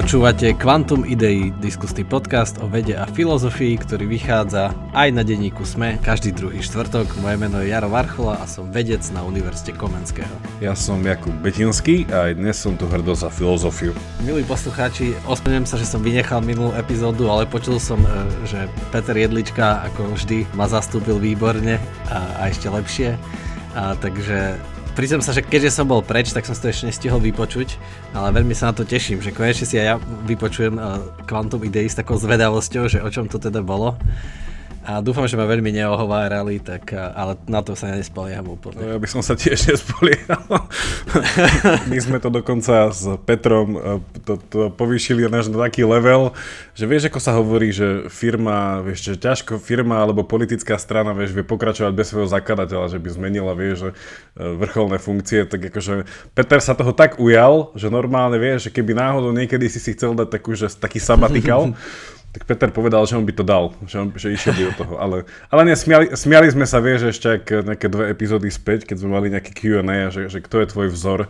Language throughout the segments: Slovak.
Počúvate Quantum Idei, diskusný podcast o vede a filozofii, ktorý vychádza aj na denníku SME každý druhý štvrtok. Moje meno je Jaro Varchola a som vedec na Univerzite Komenského. Ja som Jakub Betinský a aj dnes som tu hrdo za filozofiu. Milí poslucháči, ospravedlňujem sa, že som vynechal minulú epizódu, ale počul som, e, že Peter Jedlička ako vždy ma zastúpil výborne a, a ešte lepšie. A, takže priznám sa, že keďže som bol preč, tak som to ešte nestihol vypočuť, ale veľmi sa na to teším, že konečne si aj ja vypočujem Quantum Idei s takou zvedavosťou, že o čom to teda bolo a dúfam, že ma veľmi neohovárali, tak, ale na to sa nespolieham úplne. No, ja by som sa tiež nespoliehal. My sme to dokonca s Petrom to, to povýšili na taký level, že vieš, ako sa hovorí, že firma, vieš, že ťažko firma alebo politická strana, vieš, vie pokračovať bez svojho zakladateľa, že by zmenila, vieš, že e, vrcholné funkcie, tak akože Peter sa toho tak ujal, že normálne, vieš, že keby náhodou niekedy si si chcel dať takú, že taký sabatikal, tak Peter povedal, že on by to dal, že, on, že išiel by do toho. Ale, ale nie, smiali, smiali sme sa, vieš, ešte ak nejaké dve epizódy späť, keď sme mali nejaký Q&A, že, že kto je tvoj vzor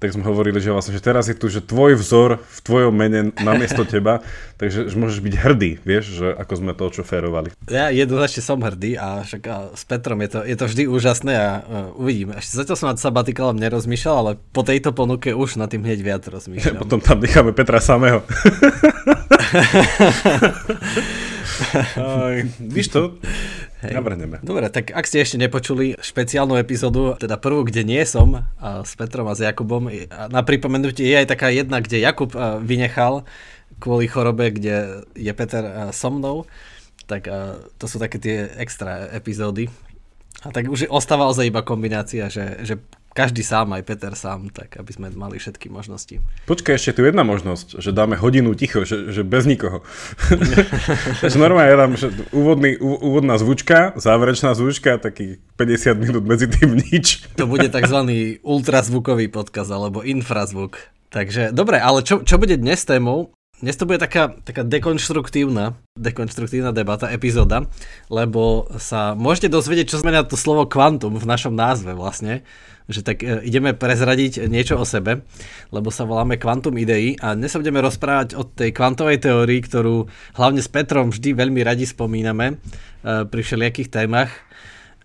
tak sme hovorili, že vlastne, že teraz je tu, že tvoj vzor v tvojom mene namiesto teba, takže že môžeš byť hrdý, vieš, že ako sme to očoférovali. Ja jednoznačne som hrdý a však a s Petrom je to, je to vždy úžasné a uh, uvidíme. Ešte zatiaľ som nad sabatikalom nerozmýšľal, ale po tejto ponuke už na tým hneď viac rozmýšľam. Potom tam necháme Petra samého. Víš to? Hej. Navrhneme. Dobre, tak ak ste ešte nepočuli špeciálnu epizódu, teda prvú, kde nie som, a s Petrom a s Jakubom, a na pripomenutie je aj taká jedna, kde Jakub vynechal kvôli chorobe, kde je Peter so mnou, tak to sú také tie extra epizódy. A tak už ostáva ozaj iba kombinácia, že, že každý sám, aj Peter sám, tak aby sme mali všetky možnosti. Počkaj, ešte tu jedna možnosť, že dáme hodinu ticho, že, že bez nikoho. Takže normálne ja dám že úvodný, úvodná zvučka, záverečná zvučka, taký 50 minút medzi tým nič. To bude tzv. ultrazvukový podkaz alebo infrazvuk. Takže dobre, ale čo, čo bude dnes témou? Dnes to bude taká, taká dekonštruktívna, dekonštruktívna debata, epizóda, lebo sa môžete dozvedieť, čo znamená to slovo kvantum v našom názve vlastne, že tak e, ideme prezradiť niečo o sebe, lebo sa voláme Quantum Idei a dnes sa budeme rozprávať o tej kvantovej teórii, ktorú hlavne s Petrom vždy veľmi radi spomíname e, pri všelijakých témach.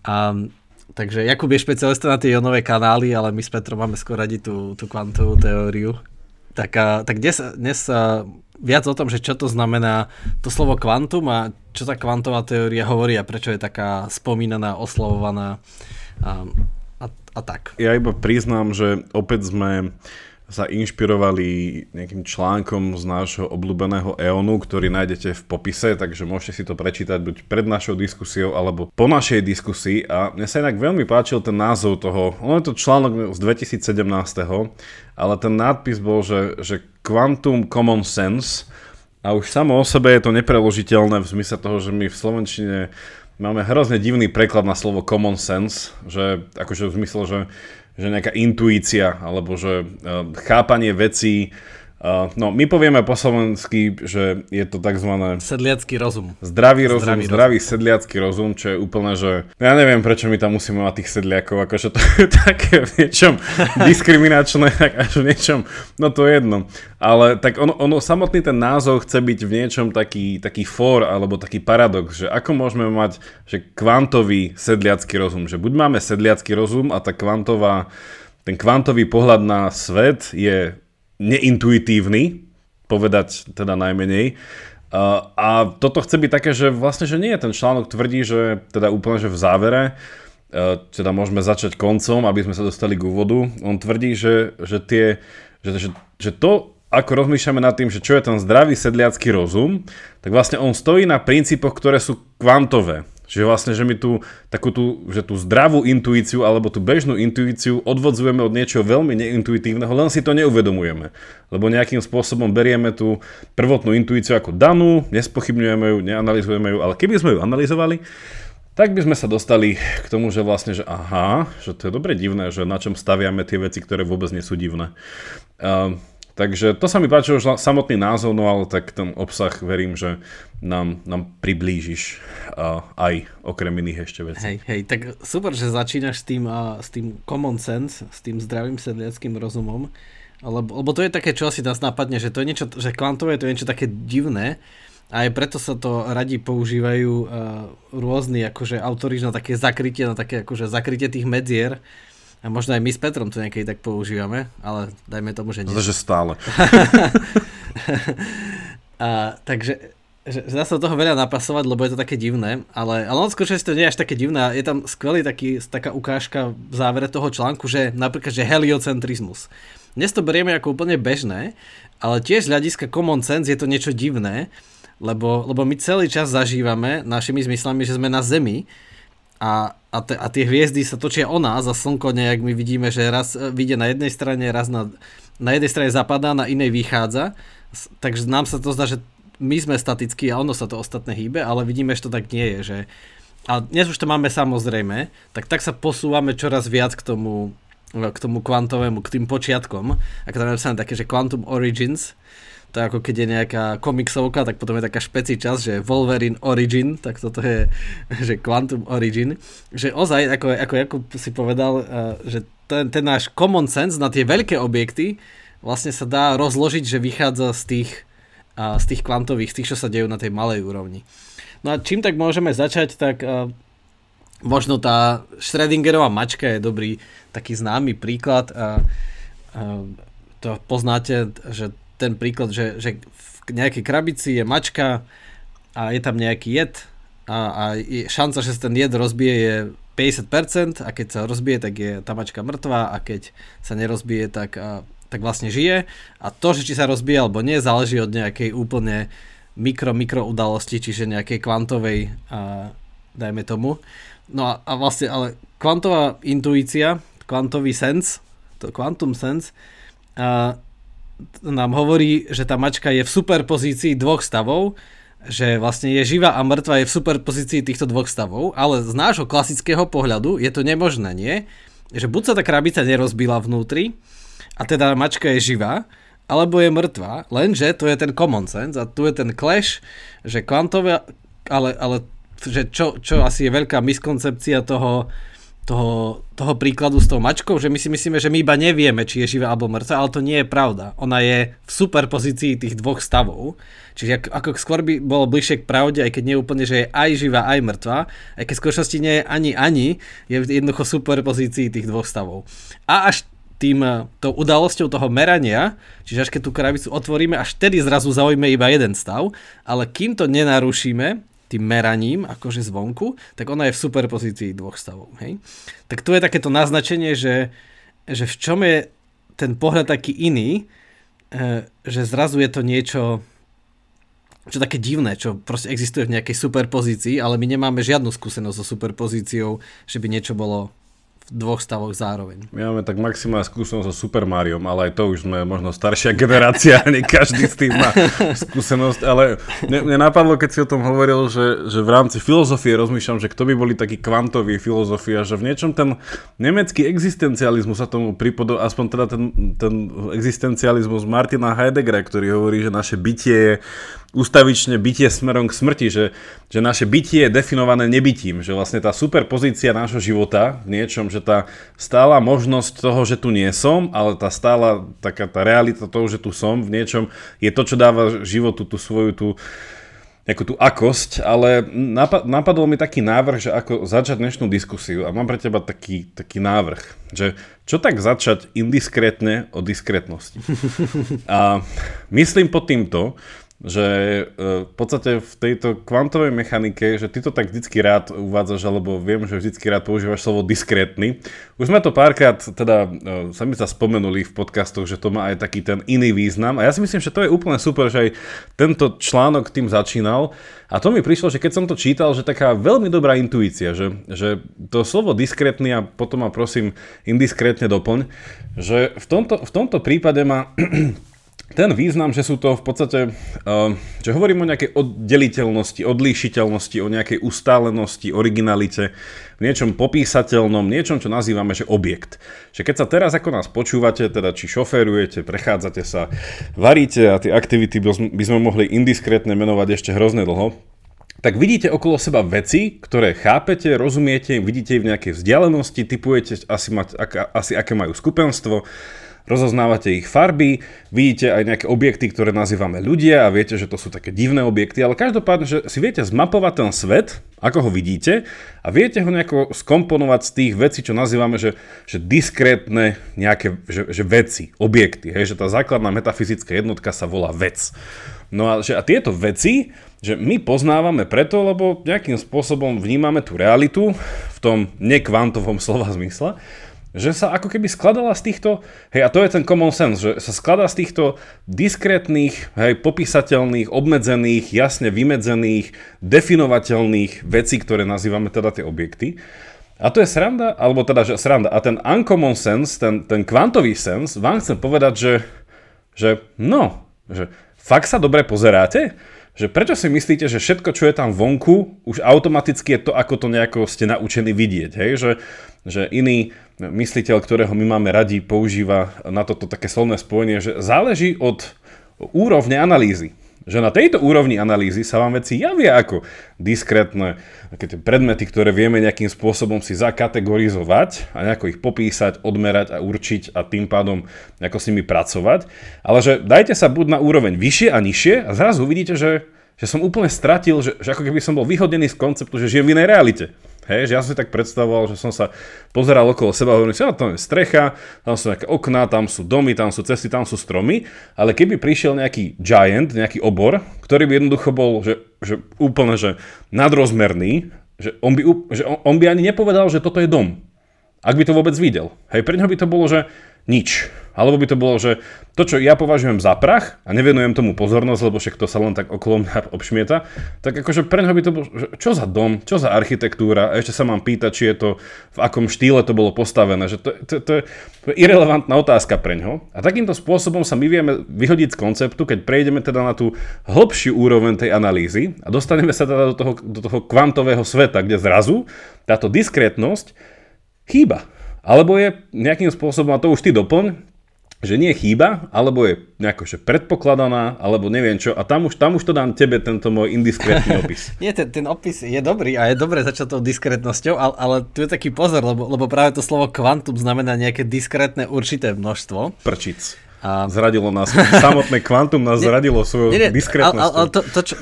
A, takže Jakub je špecialista na tie ionové kanály, ale my s Petrom máme skôr radi tú, tú kvantovú teóriu. Tak, a, tak dnes, dnes viac o tom, že čo to znamená to slovo kvantum a čo tá kvantová teória hovorí a prečo je taká spomínaná, oslovovaná a, a, tak. Ja iba priznám, že opäť sme sa inšpirovali nejakým článkom z nášho obľúbeného EONu, ktorý nájdete v popise, takže môžete si to prečítať buď pred našou diskusiou alebo po našej diskusii. A mne sa inak veľmi páčil ten názov toho, ono je to článok z 2017, ale ten nadpis bol, že, že Quantum Common Sense a už samo o sebe je to nepreložiteľné v zmysle toho, že my v Slovenčine máme hrozne divný preklad na slovo common sense, že akože v zmysle, že že nejaká intuícia, alebo že uh, chápanie vecí, Uh, no, my povieme po slovensky, že je to tzv. Sedliacký rozum. Zdravý rozum, zdravý, zdravý rozum. sedliacký rozum, čo je úplne, že ja neviem, prečo my tam musíme mať tých sedliakov, akože to je také v niečom diskriminačné, až v niečom, no to je jedno. Ale tak ono, ono samotný ten názov chce byť v niečom taký, taký for, alebo taký paradox, že ako môžeme mať, že kvantový sedliacký rozum, že buď máme sedliacký rozum a tá kvantová ten kvantový pohľad na svet je neintuitívny, povedať teda najmenej. A toto chce byť také, že vlastne, že nie, ten článok tvrdí, že teda úplne, že v závere, uh, teda môžeme začať koncom, aby sme sa dostali k úvodu. On tvrdí, že, že, tie, že, že, že to, ako rozmýšľame nad tým, že čo je ten zdravý sedliacký rozum, tak vlastne on stojí na princípoch, ktoré sú kvantové. Že vlastne, že my tu takú tú, že tú zdravú intuíciu alebo tú bežnú intuíciu odvodzujeme od niečoho veľmi neintuitívneho, len si to neuvedomujeme. Lebo nejakým spôsobom berieme tú prvotnú intuíciu ako danú, nespochybňujeme ju, neanalizujeme ju, ale keby sme ju analyzovali, tak by sme sa dostali k tomu, že vlastne, že aha, že to je dobre divné, že na čom staviame tie veci, ktoré vôbec nie sú divné. Uh, Takže to sa mi páči už samotný názov, no ale tak ten obsah verím, že nám, nám priblížiš uh, aj okrem iných ešte vecí. Hej, hej, tak super, že začínaš s tým, uh, s tým common sense, s tým zdravým sedliackým rozumom. Lebo, lebo to je také, čo asi nás napadne, že to je niečo, že kvantové to niečo také divné, a aj preto sa to radi používajú uh, rôzni akože autori na také zakrytie, na také akože zakrytie tých medzier. A možno aj my s Petrom to niekedy tak používame, ale dajme tomu, že nie. Že stále. a, takže že, že dá sa toho veľa napasovať, lebo je to také divné, ale, ale on skôr, to nie je až také divné. Je tam skvelý taký, taká ukážka v závere toho článku, že napríklad, že heliocentrizmus. Dnes to berieme ako úplne bežné, ale tiež z hľadiska common sense je to niečo divné, lebo, lebo my celý čas zažívame našimi zmyslami, že sme na Zemi a, a, te, a tie hviezdy sa točia o nás a slnko nejak my vidíme, že raz e, vidie na jednej strane, raz na, na jednej strane zapadá, na inej vychádza. Takže nám sa to zdá, že my sme statickí a ono sa to ostatné hýbe, ale vidíme, že to tak nie je. Že... A dnes už to máme samozrejme, tak tak sa posúvame čoraz viac k tomu, k tomu kvantovému, k tým počiatkom. Ako tam je také, že Quantum Origins, to je ako keď je nejaká komiksovka, tak potom je taká špeci čas, že Wolverine Origin, tak toto je, že Quantum Origin. Že ozaj, ako, ako Jakub si povedal, eh, že ten, ten náš common sense na tie veľké objekty vlastne sa dá rozložiť, že vychádza z tých, z tých kvantových, z tých, čo sa dejú na tej malej úrovni. No a čím tak môžeme začať, tak eh, možno tá Schrödingerová mačka je dobrý taký známy príklad. To poznáte, že ten príklad, že, že v nejakej krabici je mačka a je tam nejaký jed a, a je šanca, že sa ten jed rozbije je 50% a keď sa rozbije, tak je tá mačka mŕtva a keď sa nerozbije, tak, a, tak vlastne žije. A to, že či sa rozbije alebo nie, záleží od nejakej úplne mikro, mikro udalosti, čiže nejakej kvantovej, a, dajme tomu. No a, a vlastne, ale kvantová intuícia, kvantový sense, to quantum sense, a, nám hovorí, že tá mačka je v superpozícii dvoch stavov, že vlastne je živá a mŕtva je v superpozícii týchto dvoch stavov, ale z nášho klasického pohľadu je to nemožné, nie? Že buď sa tá krabica nerozbila vnútri, a teda mačka je živá, alebo je mŕtva, lenže to je ten common sense a tu je ten clash, že kvantové, ale, ale že čo, čo asi je veľká miskoncepcia toho, toho, toho príkladu s tou mačkou, že my si myslíme, že my iba nevieme, či je živá alebo mŕtva, ale to nie je pravda. Ona je v superpozícii tých dvoch stavov, čiže ako, ako skôr by bolo bližšie k pravde, aj keď nie úplne, že je aj živá, aj mŕtva, aj keď v skutočnosti nie je ani ani, je jednoducho v superpozícii tých dvoch stavov. A až tým, eh, tou udalosťou toho merania, čiže až keď tú krabicu otvoríme, až vtedy zrazu zaujíme iba jeden stav, ale kým to nenarušíme, tým meraním, akože zvonku, tak ona je v superpozícii dvoch stavov. Hej? Tak tu je takéto naznačenie, že, že v čom je ten pohľad taký iný, e, že zrazu je to niečo čo také divné, čo proste existuje v nejakej superpozícii, ale my nemáme žiadnu skúsenosť so superpozíciou, že by niečo bolo v dvoch stavoch zároveň. My máme tak maximálne skúsenosť so Super Mario, ale aj to už sme možno staršia generácia, nie každý s tým má skúsenosť, ale mne, mne napadlo, keď si o tom hovoril, že, že v rámci filozofie rozmýšľam, že kto by boli takí kvantoví filozofia, že v niečom ten nemecký existencializmus sa tomu pripodol, aspoň teda ten, ten existencializmus Martina Heideggera, ktorý hovorí, že naše bytie je ustavične bytie smerom k smrti, že, že naše bytie je definované nebytím, že vlastne tá superpozícia nášho života v niečom, že tá stála možnosť toho, že tu nie som, ale tá stála taká tá realita toho, že tu som v niečom, je to, čo dáva životu tú svoju tú, ako tú akosť, ale napadol mi taký návrh, že ako začať dnešnú diskusiu a mám pre teba taký, taký návrh, že čo tak začať indiskrétne o diskrétnosti. A myslím pod týmto, že e, v podstate v tejto kvantovej mechanike, že ty to tak vždycky rád uvádzaš, alebo viem, že vždycky rád používaš slovo diskrétny. Už sme to párkrát, teda e, sami sa spomenuli v podcastoch, že to má aj taký ten iný význam a ja si myslím, že to je úplne super, že aj tento článok tým začínal a to mi prišlo, že keď som to čítal, že taká veľmi dobrá intuícia, že, že to slovo diskrétny a potom ma prosím indiskrétne doplň, že v tomto, v tomto prípade má ten význam, že sú to v podstate, uh, že hovorím o nejakej oddeliteľnosti, odlíšiteľnosti, o nejakej ustálenosti, originalite, v niečom popísateľnom, niečom, čo nazývame, že objekt. Že keď sa teraz ako nás počúvate, teda či šoférujete, prechádzate sa, varíte a tie aktivity by sme mohli indiskrétne menovať ešte hrozne dlho, tak vidíte okolo seba veci, ktoré chápete, rozumiete, vidíte ich v nejakej vzdialenosti, typujete asi, mať, asi aké majú skupenstvo, rozoznávate ich farby, vidíte aj nejaké objekty, ktoré nazývame ľudia a viete, že to sú také divné objekty, ale každopádne, že si viete zmapovať ten svet, ako ho vidíte a viete ho nejako skomponovať z tých vecí, čo nazývame, že, že diskrétne nejaké že, že veci, objekty, hej, že tá základná metafyzická jednotka sa volá vec. No a, že, a tieto veci, že my poznávame preto, lebo nejakým spôsobom vnímame tú realitu v tom nekvantovom slova zmysle, že sa ako keby skladala z týchto, hej, a to je ten common sense, že sa skladá z týchto diskrétnych, hej, popísateľných, obmedzených, jasne vymedzených, definovateľných vecí, ktoré nazývame teda tie objekty. A to je sranda, alebo teda, že sranda. A ten uncommon sense, ten, ten kvantový sense, vám chcem povedať, že, že no, že fakt sa dobre pozeráte? Že prečo si myslíte, že všetko, čo je tam vonku, už automaticky je to, ako to nejako ste naučení vidieť, hej? Že, že iný mysliteľ, ktorého my máme radi, používa na toto také slovné spojenie, že záleží od úrovne analýzy. Že na tejto úrovni analýzy sa vám veci javia ako diskrétne predmety, ktoré vieme nejakým spôsobom si zakategorizovať a nejako ich popísať, odmerať a určiť a tým pádom nejako s nimi pracovať. Ale že dajte sa buď na úroveň vyššie a nižšie a zrazu uvidíte, že, že som úplne stratil, že, že ako keby som bol vyhodený z konceptu, že žijem v inej realite. Hej, že ja som si tak predstavoval, že som sa pozeral okolo seba a hovorím si, tam je strecha, tam sú nejaké okná, tam sú domy, tam sú cesty, tam sú stromy, ale keby prišiel nejaký giant, nejaký obor, ktorý by jednoducho bol, že, že úplne, že nadrozmerný, že on by, že on, on by ani nepovedal, že toto je dom. Ak by to vôbec videl. Hej, pre neho by to bolo, že nič. Alebo by to bolo, že to, čo ja považujem za prach a nevenujem tomu pozornosť, lebo však to sa len tak okolo mňa obšmieta, tak akože pre by to bolo, že čo za dom, čo za architektúra a ešte sa mám pýtať, či je to, v akom štýle to bolo postavené, že to, to, to, je, to je irrelevantná otázka pre neho. A takýmto spôsobom sa my vieme vyhodiť z konceptu, keď prejdeme teda na tú hĺbšiu úroveň tej analýzy a dostaneme sa teda do toho, do toho kvantového sveta, kde zrazu táto diskrétnosť chýba. Alebo je nejakým spôsobom, a to už ty doplň, že nie chýba, alebo je nejako že predpokladaná, alebo neviem čo. A tam už, tam už to dám tebe, tento môj indiskrétny opis. nie, ten, ten opis je dobrý a je dobre začať tou diskrétnosťou, ale, ale tu je taký pozor, lebo, lebo práve to slovo kvantum znamená nejaké diskrétne určité množstvo. Prčic. A... Zradilo nás, samotné kvantum nás nie, zradilo svojou nie, nie, diskrétnosťou. Ale, ale to, to, čo,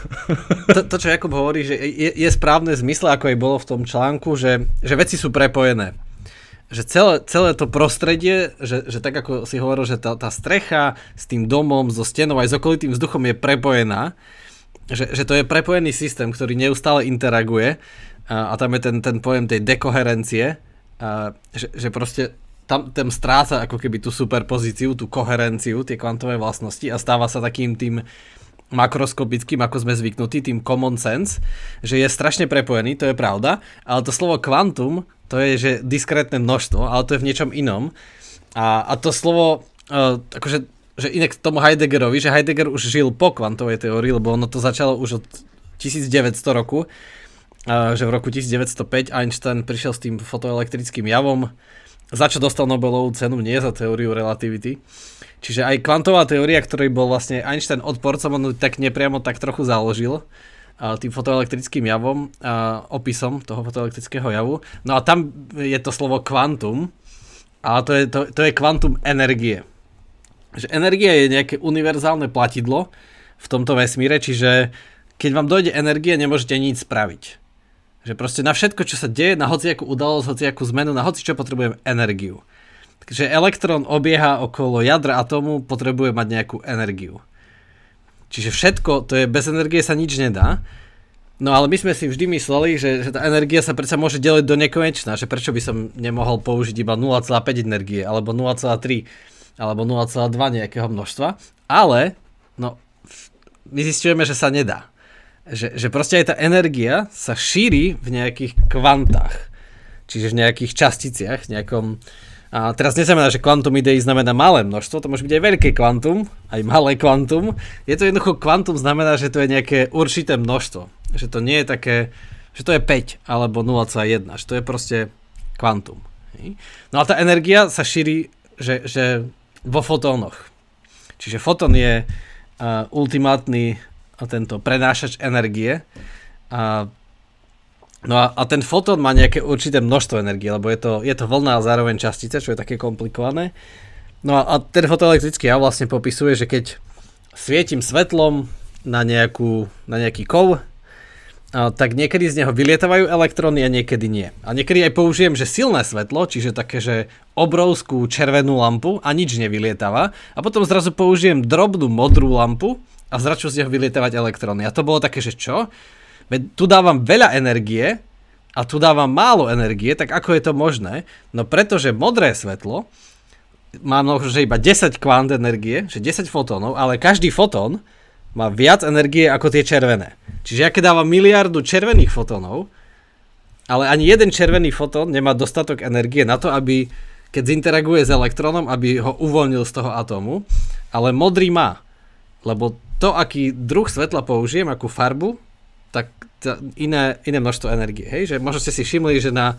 to, to, čo Jakub hovorí, že je, je správne zmysle, ako aj bolo v tom článku, že, že veci sú prepojené že celé, celé to prostredie, že, že tak ako si hovoril, že tá, tá strecha s tým domom, so stenou aj s okolitým vzduchom je prepojená, že, že to je prepojený systém, ktorý neustále interaguje a, a tam je ten, ten pojem tej dekoherencie, a, že, že proste tam, tam stráca ako keby tú superpozíciu, tú koherenciu, tie kvantové vlastnosti a stáva sa takým tým makroskopickým, ako sme zvyknutí, tým common sense, že je strašne prepojený, to je pravda, ale to slovo kvantum to je, že diskrétne množstvo, ale to je v niečom inom. A, a to slovo, uh, akože, že inak tomu Heideggerovi, že Heidegger už žil po kvantovej teórii, lebo ono to začalo už od 1900 roku, uh, že v roku 1905 Einstein prišiel s tým fotoelektrickým javom, za čo dostal Nobelovú cenu, nie za teóriu relativity. Čiže aj kvantová teória, ktorej bol vlastne Einstein odporcom, on tak nepriamo tak trochu založil tým fotoelektrickým javom, opisom toho fotoelektrického javu. No a tam je to slovo kvantum, a to je, to, to je kvantum energie. Že energia je nejaké univerzálne platidlo v tomto vesmíre, čiže keď vám dojde energie, nemôžete nič spraviť. Že proste na všetko, čo sa deje, na hociakú udalosť, hociakú zmenu, na hoci čo potrebujem energiu. Takže elektrón obieha okolo jadra atomu, potrebuje mať nejakú energiu. Čiže všetko, to je, bez energie sa nič nedá. No ale my sme si vždy mysleli, že, že tá energia sa predsa môže deliť do nekonečna, že prečo by som nemohol použiť iba 0,5 energie, alebo 0,3, alebo 0,2 nejakého množstva. Ale, no, my zistujeme, že sa nedá. Že, že proste aj tá energia sa šíri v nejakých kvantách. Čiže v nejakých časticiach, v nejakom, a teraz neznamená, že kvantum ideí znamená malé množstvo, to môže byť aj veľké kvantum, aj malé kvantum. Je to jednoducho kvantum znamená, že to je nejaké určité množstvo. Že to nie je také, že to je 5 alebo 0,1, že to je proste kvantum. No a tá energia sa šíri, že, že vo fotónoch. Čiže fotón je uh, ultimátny tento prenášač energie. Uh, No a, a ten fotón má nejaké určité množstvo energie, lebo je to, je to vlna a zároveň častice, čo je také komplikované. No a ten fotoelektrický ja vlastne popisuje, že keď svietim svetlom na, nejakú, na nejaký kov, tak niekedy z neho vylietávajú elektróny a niekedy nie. A niekedy aj použijem, že silné svetlo, čiže také, že obrovskú červenú lampu a nič nevylietáva. A potom zrazu použijem drobnú modrú lampu a zrazu z neho vylietávať elektróny. A to bolo také, že čo? Veď tu dávam veľa energie a tu dávam málo energie, tak ako je to možné? No pretože modré svetlo má že iba 10 kvant energie, že 10 fotónov, ale každý fotón má viac energie ako tie červené. Čiže ja keď dávam miliardu červených fotónov, ale ani jeden červený fotón nemá dostatok energie na to, aby keď zinteraguje s elektrónom, aby ho uvoľnil z toho atómu, ale modrý má. Lebo to, aký druh svetla použijem, akú farbu, iné, iné množstvo energie. Hej? Že možno ste si všimli, že na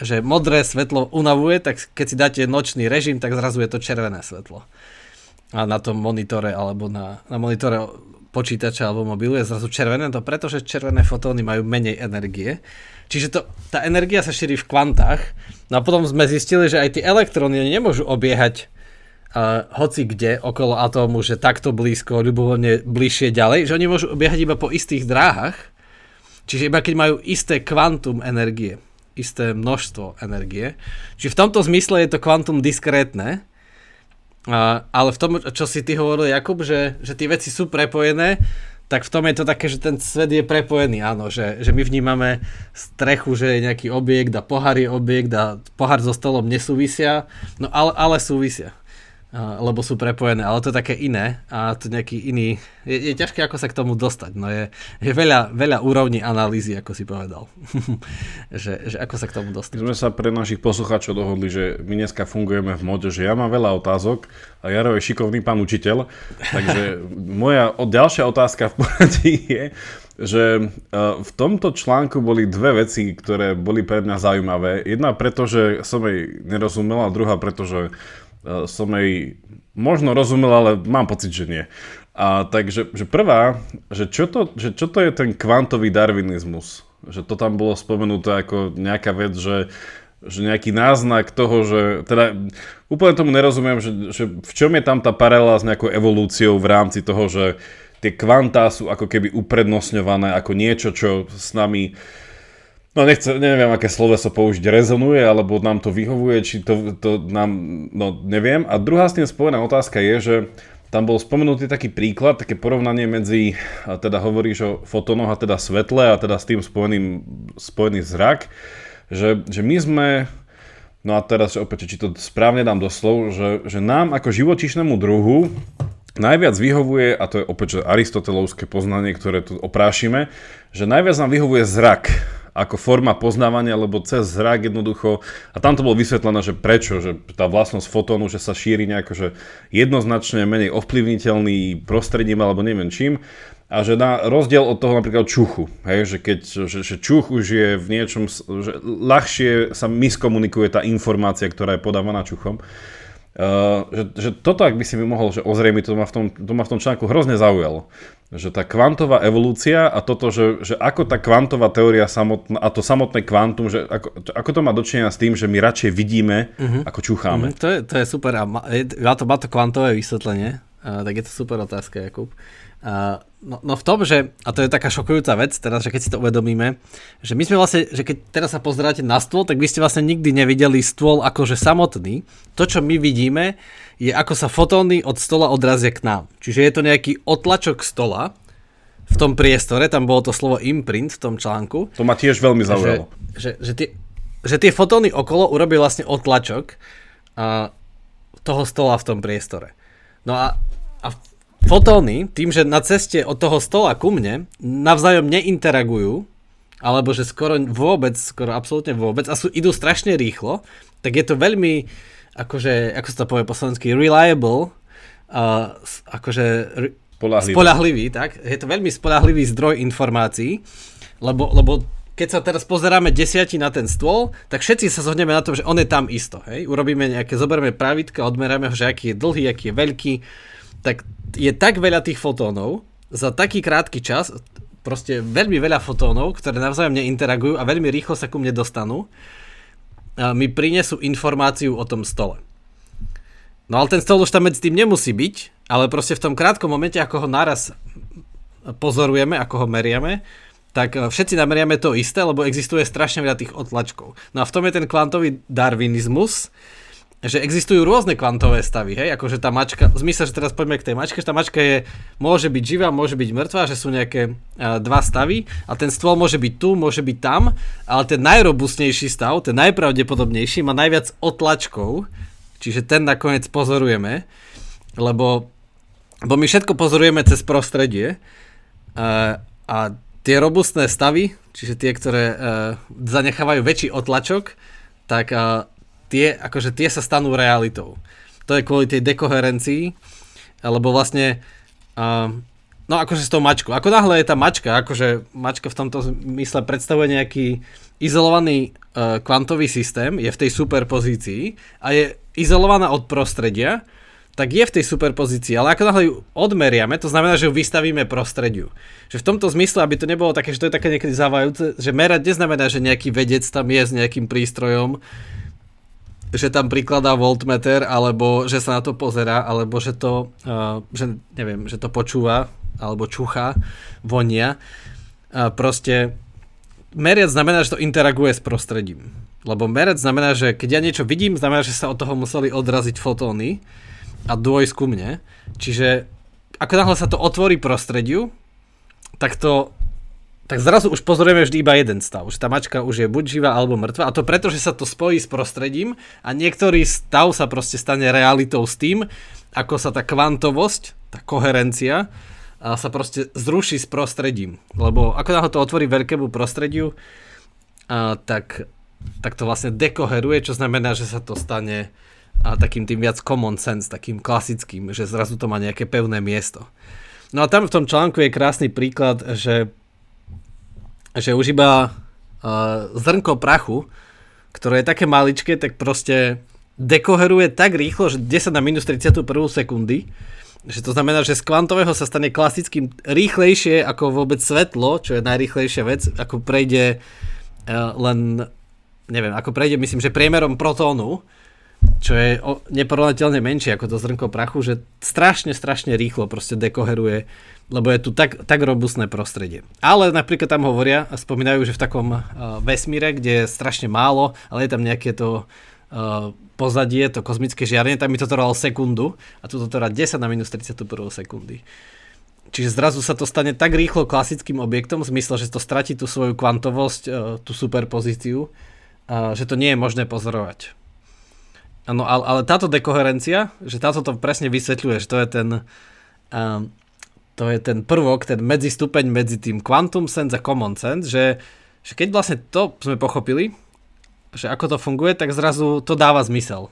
že modré svetlo unavuje, tak keď si dáte nočný režim, tak zrazu je to červené svetlo a na tom monitore alebo na, na monitore počítača alebo mobilu je zrazu červené, to preto, že červené fotóny majú menej energie. Čiže to, tá energia sa šíri v kvantách. No a potom sme zistili, že aj tie elektróny nemôžu obiehať uh, hoci kde okolo atómu, že takto blízko, ľubovoľne bližšie ďalej, že oni môžu obiehať iba po istých dráhach, čiže iba keď majú isté kvantum energie, isté množstvo energie. Čiže v tomto zmysle je to kvantum diskrétne, ale v tom, čo si ty hovoril, Jakub, že, že tie veci sú prepojené, tak v tom je to také, že ten svet je prepojený, áno, že, že my vnímame strechu, že je nejaký objekt a pohár je objekt a pohár so stolom nesúvisia, no ale, ale súvisia lebo sú prepojené, ale to je také iné a to nejaký iný, je, je ťažké ako sa k tomu dostať, no je, je veľa, veľa úrovní analýzy, ako si povedal, že, že ako sa k tomu dostať. My sme sa pre našich poslucháčov dohodli, že my dneska fungujeme v mode, že ja mám veľa otázok a Jaro je šikovný pán učiteľ, takže moja ďalšia otázka v poradí je, že e, v tomto článku boli dve veci, ktoré boli pre mňa zaujímavé. Jedna preto, že som jej nerozumel a druhá preto, že som jej možno rozumel, ale mám pocit, že nie. A takže že prvá, že čo, to, že čo to je ten kvantový darwinizmus? Že to tam bolo spomenuté ako nejaká vec, že, že nejaký náznak toho, že teda úplne tomu nerozumiem, že, že v čom je tam tá paralela s nejakou evolúciou v rámci toho, že tie kvantá sú ako keby uprednostňované ako niečo, čo s nami uh, No nechce, neviem, aké sloveso použiť, rezonuje, alebo nám to vyhovuje, či to, to nám, no neviem. A druhá s tým spojená otázka je, že tam bol spomenutý taký príklad, také porovnanie medzi, teda hovoríš o fotónoch a teda svetle a teda s tým spojeným, spojený zrak, že, že my sme, no a teraz opäť, či to správne dám doslov, že, že nám ako živočišnému druhu najviac vyhovuje, a to je opäť že aristotelovské poznanie, ktoré tu oprášime, že najviac nám vyhovuje zrak ako forma poznávania, lebo cez zrak jednoducho, a tam to bolo vysvetlené, že prečo, že tá vlastnosť fotónu, že sa šíri nejako, že jednoznačne menej ovplyvniteľný prostredím alebo neviem čím, a že na rozdiel od toho napríklad čuchu, hej, že keď že, že čuch už je v niečom, že ľahšie sa miskomunikuje tá informácia, ktorá je podávaná čuchom, Uh, že, že toto, ak by si mi mohol že ozrejmiť, to ma v tom, to ma v tom článku hrozne zaujalo. Že tá kvantová evolúcia a toto, že, že ako tá kvantová teória samotná, a to samotné kvantum, že ako, ako to má dočinenia s tým, že my radšej vidíme, uh-huh. ako čúcháme. Uh-huh. To, je, to je super a má, má, to, má to kvantové vysvetlenie, uh, tak je to super otázka, Jakub. Uh, no, no v tom, že, a to je taká šokujúca vec, teraz, že keď si to uvedomíme, že my sme vlastne, že keď teraz sa pozeráte na stôl, tak vy ste vlastne nikdy nevideli stôl akože samotný. To, čo my vidíme, je ako sa fotóny od stola odrazia k nám. Čiže je to nejaký otlačok stola v tom priestore, tam bolo to slovo imprint v tom článku. To ma tiež veľmi zaujalo. Že, že, že, tie, že tie fotóny okolo urobí vlastne otlačok a, toho stola v tom priestore. No a, a fotóny, tým, že na ceste od toho stola ku mne navzájom neinteragujú, alebo že skoro vôbec, skoro absolútne vôbec a sú, idú strašne rýchlo, tak je to veľmi, akože, ako sa to povie po slovensky, reliable, uh, akože spolahlivý. spolahlivý, tak? Je to veľmi spolahlivý zdroj informácií, lebo, lebo keď sa teraz pozeráme desiati na ten stôl, tak všetci sa zhodneme na tom, že on je tam isto. Hej? Urobíme nejaké, zoberieme pravidka, odmeráme ho, že aký je dlhý, aký je veľký, tak je tak veľa tých fotónov za taký krátky čas, proste veľmi veľa fotónov, ktoré navzájom neinteragujú a veľmi rýchlo sa ku mne dostanú, mi prinesú informáciu o tom stole. No ale ten stôl už tam medzi tým nemusí byť, ale proste v tom krátkom momente, ako ho naraz pozorujeme, ako ho meriame, tak e, všetci nameriame to isté, lebo existuje strašne veľa tých otlačkov. No a v tom je ten kvantový darwinizmus, že existujú rôzne kvantové stavy, hej, akože tá mačka, v zmysle, že teraz poďme k tej mačke, že tá mačka je, môže byť živá, môže byť mŕtva, že sú nejaké uh, dva stavy a ten stôl môže byť tu, môže byť tam, ale ten najrobustnejší stav, ten najpravdepodobnejší má najviac otlačkov, čiže ten nakoniec pozorujeme, lebo, lebo my všetko pozorujeme cez prostredie uh, a tie robustné stavy, čiže tie, ktoré uh, zanechávajú väčší otlačok, tak uh, tie, akože tie sa stanú realitou. To je kvôli tej dekoherencii, alebo vlastne uh, no akože s tou mačkou. Ako náhle je tá mačka, akože mačka v tomto mysle predstavuje nejaký izolovaný uh, kvantový systém, je v tej superpozícii a je izolovaná od prostredia, tak je v tej superpozícii, ale ako náhle ju odmeriame, to znamená, že ju vystavíme prostrediu. Že v tomto zmysle, aby to nebolo také, že to je také niekedy závajúce, že merať neznamená, že nejaký vedec tam je s nejakým prístrojom, že tam prikladá voltmeter, alebo že sa na to pozera, alebo že to, uh, že, neviem, že to počúva, alebo čucha, vonia. Uh, proste meriac znamená, že to interaguje s prostredím. Lebo merec znamená, že keď ja niečo vidím, znamená, že sa od toho museli odraziť fotóny a dôjsť ku mne. Čiže ako náhle sa to otvorí prostrediu, tak to tak zrazu už pozorujeme vždy iba jeden stav. Že tá mačka už je buď živá alebo mŕtva. A to preto, že sa to spojí s prostredím a niektorý stav sa proste stane realitou s tým, ako sa tá kvantovosť, tá koherencia a sa proste zruší s prostredím. Lebo ako náhle to otvorí veľkému prostrediu, a tak, tak to vlastne dekoheruje, čo znamená, že sa to stane a takým tým viac common sense, takým klasickým, že zrazu to má nejaké pevné miesto. No a tam v tom článku je krásny príklad, že že už iba uh, zrnko prachu, ktoré je také maličké, tak proste dekoheruje tak rýchlo, že 10 na minus 31 sekundy, že to znamená, že z kvantového sa stane klasickým rýchlejšie ako vôbec svetlo, čo je najrýchlejšia vec, ako prejde uh, len, neviem, ako prejde, myslím, že priemerom protónu, čo je neporovnateľne menšie ako to zrnko prachu, že strašne, strašne rýchlo proste dekoheruje lebo je tu tak, tak robustné prostredie. Ale napríklad tam hovoria a spomínajú, že v takom uh, vesmíre, kde je strašne málo, ale je tam nejaké to uh, pozadie, to kozmické žiarenie, tam mi to trvalo sekundu a tu to trvá 10 na minus 31 sekundy. Čiže zrazu sa to stane tak rýchlo klasickým objektom, v zmysle, že to stratí tú svoju kvantovosť, uh, tú superpozíciu, uh, že to nie je možné pozorovať. Ano, ale, ale táto dekoherencia, že táto to presne vysvetľuje, že to je ten, uh, to je ten prvok, ten medzistupeň medzi tým quantum sense a common sense, že, že keď vlastne to sme pochopili, že ako to funguje, tak zrazu to dáva zmysel.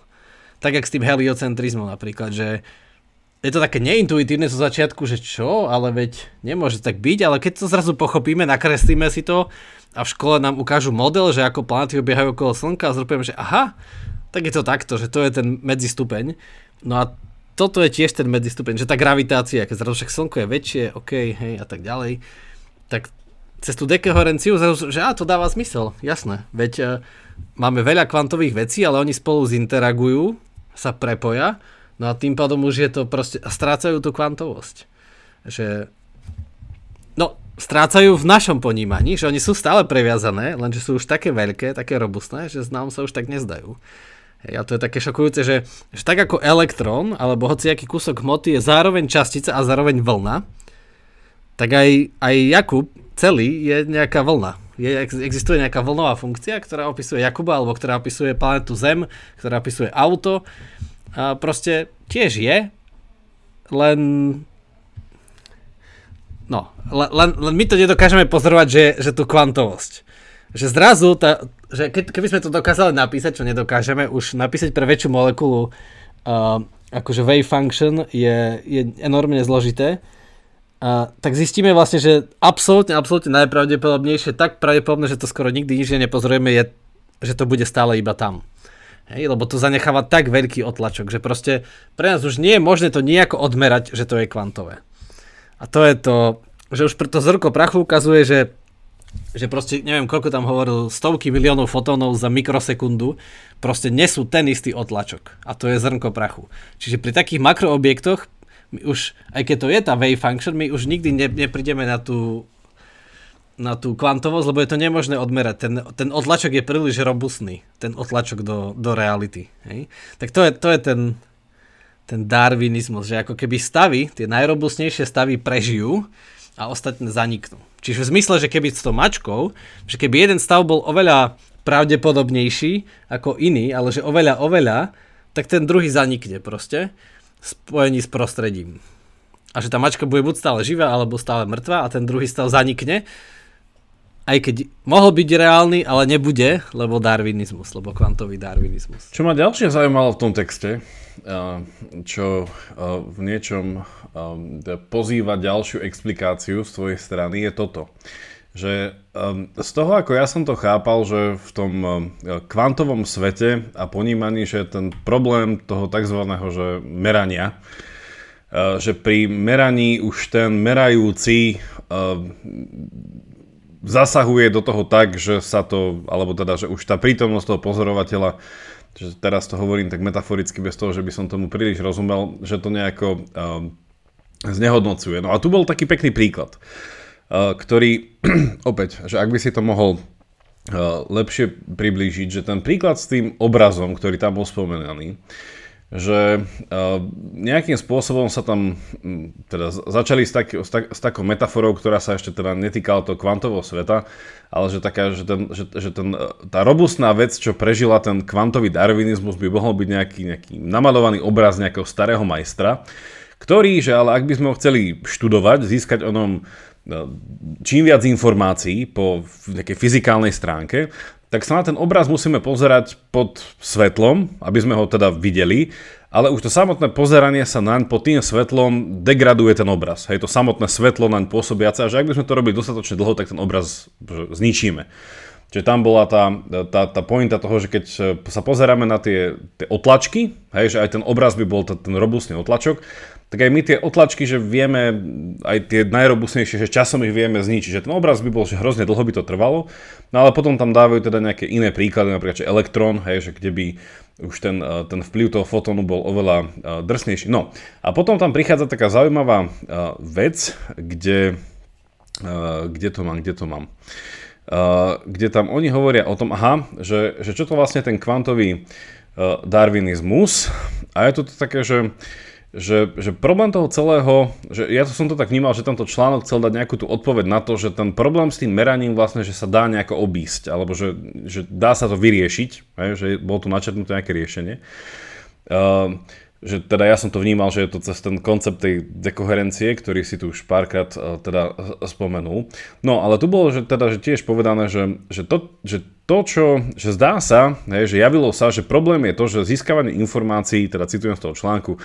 Tak jak s tým heliocentrizmom napríklad, že je to také neintuitívne zo začiatku, že čo, ale veď nemôže tak byť, ale keď to zrazu pochopíme, nakreslíme si to a v škole nám ukážu model, že ako planety obiehajú okolo Slnka a zropujeme, že aha, tak je to takto, že to je ten medzistupeň. No a toto je tiež ten medzistupeň, že tá gravitácia, keď zrazu však slnko je väčšie, OK, hej, a tak ďalej, tak cez tú dekoherenciu, že á, to dáva zmysel, jasné. Veď uh, máme veľa kvantových vecí, ale oni spolu zinteragujú, sa prepoja, no a tým pádom už je to proste, a strácajú tú kvantovosť. Že, no, strácajú v našom ponímaní, že oni sú stále previazané, lenže sú už také veľké, také robustné, že nám sa už tak nezdajú. Hej, a to je také šokujúce, že, že tak ako elektrón alebo hociaký kúsok hmoty je zároveň častica a zároveň vlna, tak aj, aj Jakub celý je nejaká vlna. Je, existuje nejaká vlnová funkcia, ktorá opisuje Jakuba alebo ktorá opisuje planetu Zem, ktorá opisuje auto. A proste tiež je, len No, len, len my to nedokážeme pozorovať, že, že tú kvantovosť. Že zrazu tá, že keď, keby sme to dokázali napísať, čo nedokážeme, už napísať pre väčšiu molekulu uh, akože wave function je, je enormne zložité, uh, tak zistíme vlastne, že absolútne, absolútne najpravdepodobnejšie, tak pravdepodobné, že to skoro nikdy nič nepozorujeme, je, že to bude stále iba tam. Hej, lebo to zanecháva tak veľký otlačok, že proste pre nás už nie je možné to nejako odmerať, že to je kvantové. A to je to, že už preto zrko prachu ukazuje, že že proste, neviem, koľko tam hovoril, stovky miliónov fotónov za mikrosekundu, proste nesú ten istý otlačok. A to je zrnko prachu. Čiže pri takých makroobjektoch, my už, aj keď to je tá wave function, my už nikdy ne, neprídeme na tú na tú kvantovosť, lebo je to nemožné odmerať. Ten, ten otlačok je príliš robustný, ten otlačok do, do reality. Hej? Tak to je, to je ten, ten darwinizmus, že ako keby stavy, tie najrobustnejšie stavy prežijú a ostatné zaniknú. Čiže v zmysle, že keby s tou mačkou, že keby jeden stav bol oveľa pravdepodobnejší ako iný, ale že oveľa, oveľa, tak ten druhý zanikne proste spojení s prostredím. A že tá mačka bude buď stále živá, alebo stále mŕtva a ten druhý stav zanikne. Aj keď mohol byť reálny, ale nebude, lebo darwinizmus, lebo kvantový darwinizmus. Čo ma ďalšie zaujímalo v tom texte, čo v niečom pozýva ďalšiu explikáciu z tvojej strany, je toto. Že z toho, ako ja som to chápal, že v tom kvantovom svete a ponímaní, že ten problém toho tzv. Že merania, že pri meraní už ten merajúci zasahuje do toho tak, že sa to, alebo teda, že už tá prítomnosť toho pozorovateľa že teraz to hovorím tak metaforicky bez toho, že by som tomu príliš rozumel, že to nejako um, znehodnocuje. No a tu bol taký pekný príklad, uh, ktorý, opäť, že ak by si to mohol uh, lepšie priblížiť, že ten príklad s tým obrazom, ktorý tam bol spomenaný, že uh, nejakým spôsobom sa tam mm, teda začali s, tak, s, tak, s takou metaforou, ktorá sa ešte teda netýkala toho kvantového sveta, ale že, taká, že, ten, že, že ten, e, tá robustná vec, čo prežila ten kvantový darwinizmus, by mohol byť nejaký, nejaký namalovaný obraz nejakého starého majstra, ktorý, že ale ak by sme ho chceli študovať, získať o ňom čím viac informácií po nejakej fyzikálnej stránke, tak sa na ten obraz musíme pozerať pod svetlom, aby sme ho teda videli, ale už to samotné pozeranie sa naň pod tým svetlom degraduje ten obraz. Hej, to samotné svetlo naň pôsobiace, a že ak by sme to robili dostatočne dlho, tak ten obraz zničíme. Čiže tam bola tá, tá, tá pointa toho, že keď sa pozeráme na tie, tie otlačky, hej, že aj ten obraz by bol ten robustný otlačok, tak aj my tie otlačky, že vieme, aj tie najrobustnejšie, že časom ich vieme zničiť. Že ten obraz by bol, že hrozne dlho by to trvalo, no ale potom tam dávajú teda nejaké iné príklady, napríklad, že elektrón, hej, že kde by už ten, eh, ten vplyv toho fotónu bol oveľa eh, drsnejší. No a potom tam prichádza taká zaujímavá eh, vec, kde, kde to mám, kde to mám. Kde tam oni hovoria o tom, aha, že, že čo to vlastne ten kvantový darwinizmus a je to také, že že, že problém toho celého, že ja som to tak vnímal, že tento článok chcel dať nejakú tú odpoveď na to, že ten problém s tým meraním vlastne, že sa dá nejako obísť, alebo že, že dá sa to vyriešiť, že bolo tu načetnuté nejaké riešenie. Uh, že teda ja som to vnímal, že je to cez ten koncept tej dekoherencie, ktorý si tu už párkrát uh, teda spomenul. No, ale tu bolo že teda že tiež povedané, že, že, to, že to, čo že zdá sa, že javilo sa, že problém je to, že získavanie informácií, teda citujem z toho článku,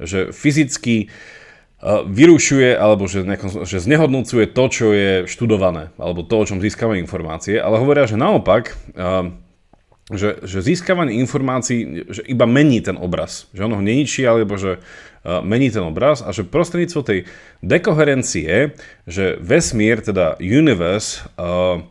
že fyzicky uh, vyrušuje alebo že, nejako, že znehodnúcuje to, čo je študované, alebo to, o čom získavame informácie, ale hovoria, že naopak uh, že, že získavanie informácií že iba mení ten obraz. Že ono ho neničí, alebo že uh, mení ten obraz a že prostredníctvo tej dekoherencie, že vesmír, teda universe, uh,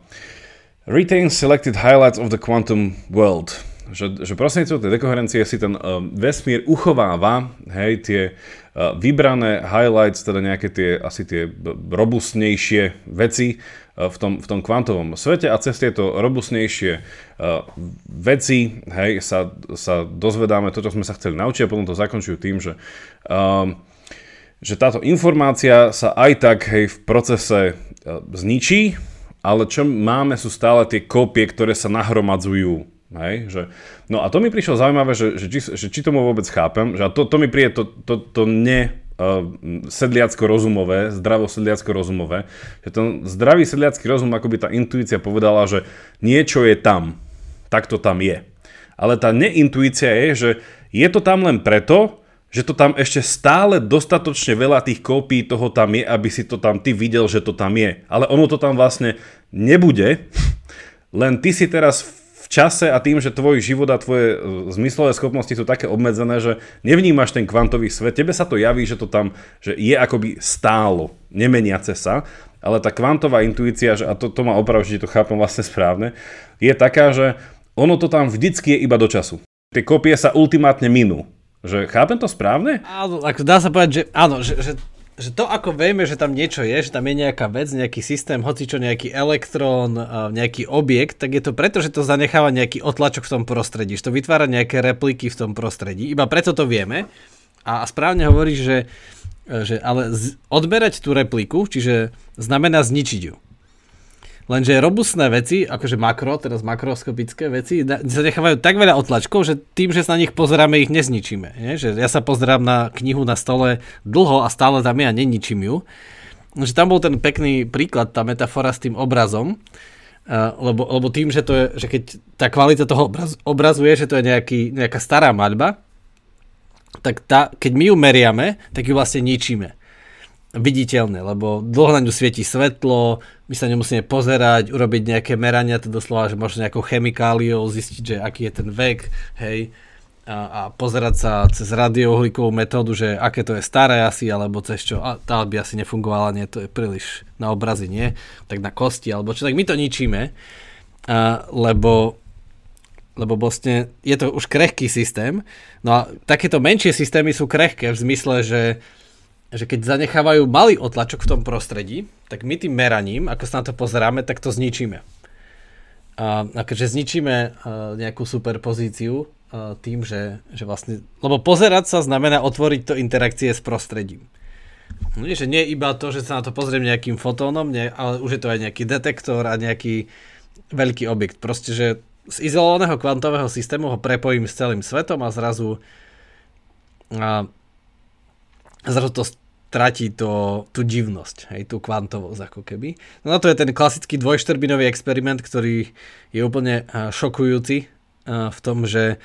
retains selected highlights of the quantum world. Že, že prostredníctvom tej dekoherencie si ten uh, vesmír uchováva hej, tie uh, vybrané highlights, teda nejaké tie asi tie robustnejšie veci, v tom, v tom kvantovom svete. A cez tieto robustnejšie uh, veci hej, sa, sa dozvedáme to, čo sme sa chceli naučiť a potom to zakončujú tým, že, uh, že táto informácia sa aj tak hej, v procese uh, zničí, ale čo máme sú stále tie kópie, ktoré sa nahromadzujú Hej, že, no a to mi prišlo zaujímavé, že, že, či, že či tomu vôbec chápem, že to, to mi príde to, to, to ne uh, sedliacko-rozumové, zdravo sedliacko-rozumové, že ten zdravý sedliacký rozum, ako by tá intuícia povedala, že niečo je tam, tak to tam je. Ale tá neintuícia je, že je to tam len preto, že to tam ešte stále dostatočne veľa tých kópií toho tam je, aby si to tam ty videl, že to tam je. Ale ono to tam vlastne nebude, len ty si teraz v čase a tým, že tvoj život a tvoje e, zmyslové schopnosti sú také obmedzené, že nevnímaš ten kvantový svet, tebe sa to javí, že to tam že je akoby stálo, nemeniace sa, ale tá kvantová intuícia, a to, to má oprav, že to chápem vlastne správne, je taká, že ono to tam vždycky je iba do času. Tie kopie sa ultimátne minú. Že chápem to správne? Áno, ako dá sa povedať, že áno, že, že že to ako vieme, že tam niečo je, že tam je nejaká vec, nejaký systém, hoci čo nejaký elektrón, nejaký objekt, tak je to preto, že to zanecháva nejaký otlačok v tom prostredí, že to vytvára nejaké repliky v tom prostredí. Iba preto to vieme. A správne hovoríš, že, že ale odberať tú repliku, čiže znamená zničiť ju. Lenže robustné veci, akože makro, teraz makroskopické veci, zanechávajú tak veľa otlačkov, že tým, že sa na nich pozeráme, ich nezničíme. Nie? Že ja sa pozerám na knihu na stole dlho a stále tam je a neničím ju. Že tam bol ten pekný príklad, tá metafora s tým obrazom, lebo, lebo tým, že, to je, že keď tá kvalita toho obraz, obrazu je, že to je nejaký, nejaká stará maľba, tak tá, keď my ju meriame, tak ju vlastne ničíme viditeľné, lebo dlho na ňu svieti svetlo, my sa nemusíme pozerať, urobiť nejaké merania, to doslova, že možno nejakou chemikáliou zistiť, že aký je ten vek, hej, a, a pozerať sa cez radiouhlíkovú metódu, že aké to je staré asi, alebo cez čo, a tá by asi nefungovala, nie, to je príliš na obrazy, nie, tak na kosti, alebo čo, tak my to ničíme, a, lebo lebo vlastne je to už krehký systém. No a takéto menšie systémy sú krehké v zmysle, že že keď zanechávajú malý otlačok v tom prostredí, tak my tým meraním, ako sa na to pozeráme, tak to zničíme. A, a keďže zničíme a, nejakú superpozíciu a, tým, že, že vlastne... Lebo pozerať sa znamená otvoriť to interakcie s prostredím. No, že nie iba to, že sa na to pozriem nejakým fotónom, nie, ale už je to aj nejaký detektor a nejaký veľký objekt. Proste, že z izolovaného kvantového systému ho prepojím s celým svetom a zrazu a, zrazu to stratí to, tú divnosť, hej, tú kvantovosť ako keby. No na to je ten klasický dvojštrbinový experiment, ktorý je úplne šokujúci v tom, že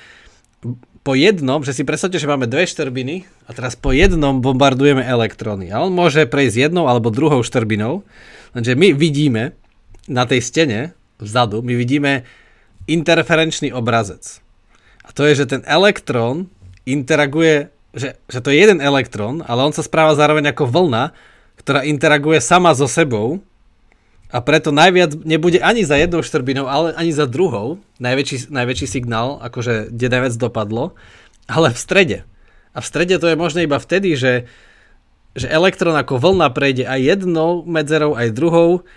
po jednom, že si predstavte, že máme dve štrbiny a teraz po jednom bombardujeme elektróny. A on môže prejsť jednou alebo druhou štrbinou, lenže my vidíme na tej stene vzadu, my vidíme interferenčný obrazec. A to je, že ten elektrón interaguje že, že to je jeden elektrón, ale on sa správa zároveň ako vlna, ktorá interaguje sama so sebou a preto najviac nebude ani za jednou štrbinou, ale ani za druhou, najväčší, najväčší signál, akože kde najviac dopadlo, ale v strede. A v strede to je možné iba vtedy, že, že elektrón ako vlna prejde aj jednou medzerou, aj druhou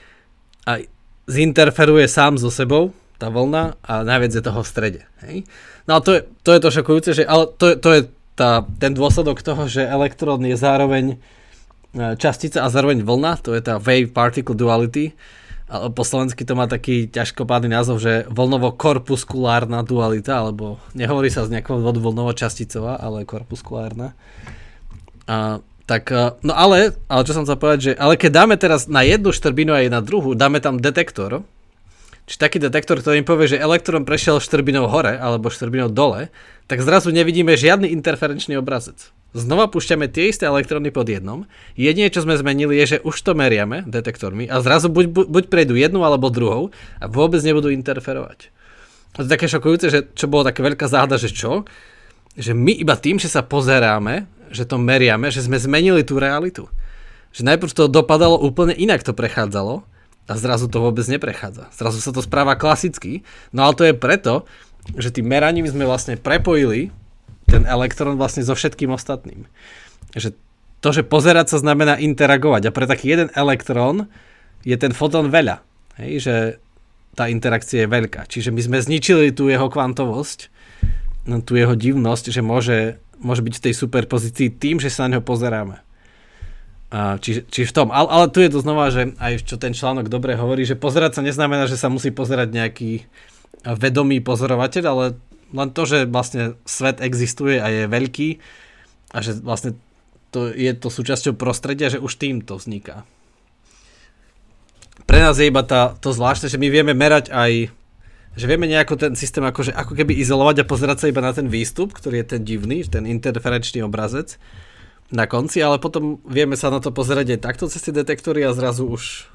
a zinterferuje sám so sebou, tá vlna a najviac je toho v strede. Hej? No a to je, to je to šokujúce, že, ale to, to je tá, ten dôsledok toho, že elektrón je zároveň e, častica a zároveň vlna, to je tá wave particle duality. A po slovensky to má taký ťažkopádny názov, že vlnovo-korpuskulárna dualita, alebo nehovorí sa z nejakého dôvodu vlnovo-časticová, ale korpuskulárna. A, tak, e, no ale, ale čo som chcel povedať, že ale keď dáme teraz na jednu štrbinu a na druhú, dáme tam detektor, či taký detektor, ktorý im povie, že elektrón prešiel štrbinou hore alebo štrbinou dole, tak zrazu nevidíme žiadny interferenčný obrazec. Znova púšťame tie isté elektróny pod jednom. Jedine, čo sme zmenili, je, že už to meriame detektormi a zrazu buď, buď, buď prejdú jednu alebo druhou a vôbec nebudú interferovať. To je také šokujúce, že čo bolo také veľká záhada, že čo? Že my iba tým, že sa pozeráme, že to meriame, že sme zmenili tú realitu. Že najprv to dopadalo úplne inak to prechádzalo a zrazu to vôbec neprechádza. Zrazu sa to správa klasicky, no ale to je preto, že tým meraním sme vlastne prepojili ten elektrón vlastne so všetkým ostatným. Že to, že pozerať sa znamená interagovať a pre taký jeden elektrón je ten fotón veľa. Hej, že tá interakcia je veľká. Čiže my sme zničili tú jeho kvantovosť, no, tú jeho divnosť, že môže, môže byť v tej superpozícii tým, že sa na neho pozeráme. Čiže, čiže v tom, ale, ale tu je to znova, že aj čo ten článok dobre hovorí, že pozerať sa neznamená, že sa musí pozerať nejaký vedomý pozorovateľ, ale len to, že vlastne svet existuje a je veľký a že vlastne to je to súčasťou prostredia, že už tým to vzniká. Pre nás je iba tá, to zvláštne, že my vieme merať aj že vieme nejako ten systém akože, ako keby izolovať a pozerať sa iba na ten výstup, ktorý je ten divný, ten interferenčný obrazec na konci, ale potom vieme sa na to pozerať aj takto cez tie detektory a zrazu už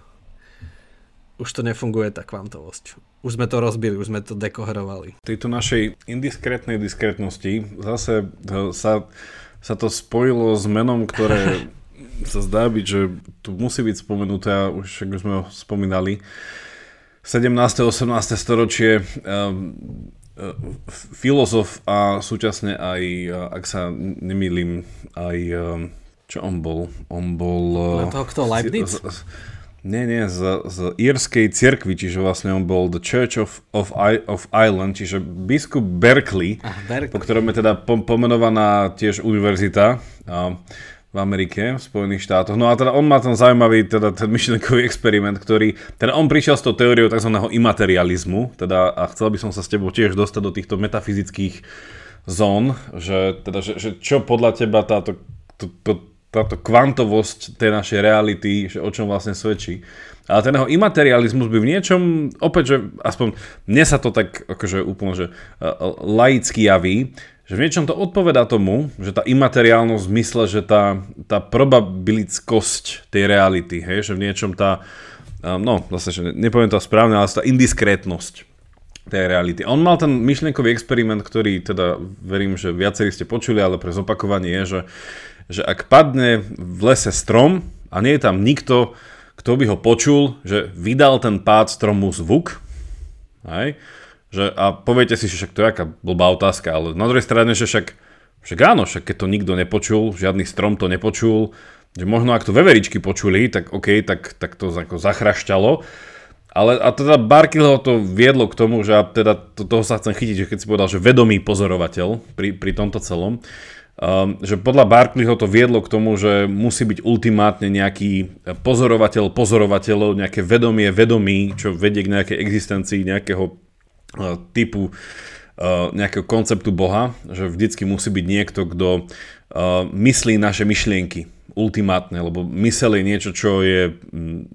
už to nefunguje tá kvantovosť. Už sme to rozbili, už sme to dekoherovali. V tejto našej indiskrétnej diskrétnosti zase sa, sa to spojilo s menom, ktoré sa zdá byť, že tu musí byť spomenuté, a už ako sme ho spomínali, 17. 18. storočie um, filozof a súčasne aj, ak sa nemýlim, aj čo on bol? On bol... To kto, Leibniz? Nie, nie, z, z írskej cirkvi, čiže vlastne on bol The Church of, of, I, of Ireland, čiže biskup Berkeley, ah, Berkeley. po ktorom je teda pomenovaná tiež univerzita. A, v Amerike, v Spojených štátoch. No a teda on má ten zaujímavý teda ten myšlenkový experiment, ktorý, teda on prišiel s tou teóriou tzv. imaterializmu, teda a chcel by som sa s tebou tiež dostať do týchto metafyzických zón, že, teda, že, že čo podľa teba táto, to, to, táto kvantovosť tej našej reality, že o čom vlastne svedčí. Ale ten jeho imaterializmus by v niečom, opäť, že aspoň mne sa to tak akože úplne, že laicky javí, že v niečom to odpovedá tomu, že tá imateriálnosť v zmysle, že tá, tá probabilickosť tej reality, hej, že v niečom tá, no zase, že nepoviem to správne, ale tá indiskrétnosť tej reality. On mal ten myšlienkový experiment, ktorý teda verím, že viacerí ste počuli, ale pre zopakovanie je, že, že ak padne v lese strom a nie je tam nikto, kto by ho počul, že vydal ten pád stromu zvuk, hej, že, a poviete si, že však to je aká blbá otázka, ale na druhej strane, že však, však áno, však keď to nikto nepočul, žiadny strom to nepočul, že možno ak to veveričky počuli, tak OK, tak, tak to ako zachrašťalo. Ale a teda Barkilho to viedlo k tomu, že teda to, toho sa chcem chytiť, že keď si povedal, že vedomý pozorovateľ pri, pri tomto celom, um, že podľa Barkleyho to viedlo k tomu, že musí byť ultimátne nejaký pozorovateľ pozorovateľov, nejaké vedomie vedomí, čo vedie k nejakej existencii nejakého typu nejakého konceptu Boha, že vždycky musí byť niekto, kto myslí naše myšlienky ultimátne, lebo mysel je niečo, čo je mm,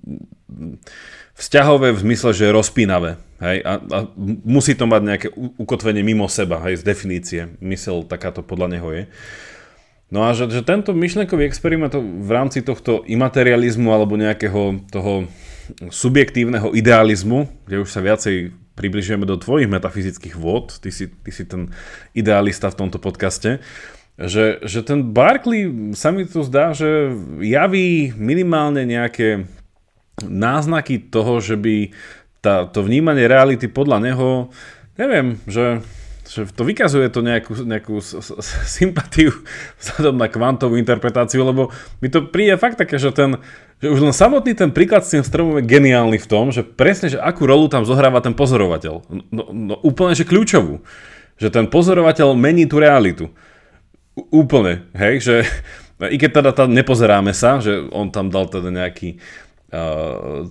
vzťahové v zmysle, že je rozpínavé. Hej? A, a musí to mať nejaké ukotvenie mimo seba, hej, z definície. Mysel takáto podľa neho je. No a že, že tento myšlenkový experiment v rámci tohto imaterializmu alebo nejakého toho subjektívneho idealizmu, kde už sa viacej približujeme do tvojich metafyzických vôd, ty si, ty si ten idealista v tomto podcaste, že, že ten Barkley sa mi tu zdá, že javí minimálne nejaké náznaky toho, že by tá, to vnímanie reality podľa neho, neviem, že že to vykazuje to nejakú, nejakú sympatiu vzhľadom na kvantovú interpretáciu, lebo mi to príde fakt také, že ten, že už len samotný ten príklad s tým stromom je geniálny v tom, že presne, že akú rolu tam zohráva ten pozorovateľ. No, no úplne, že kľúčovú. Že ten pozorovateľ mení tú realitu. U, úplne, hej, že i keď teda tam nepozeráme sa, že on tam dal teda nejaký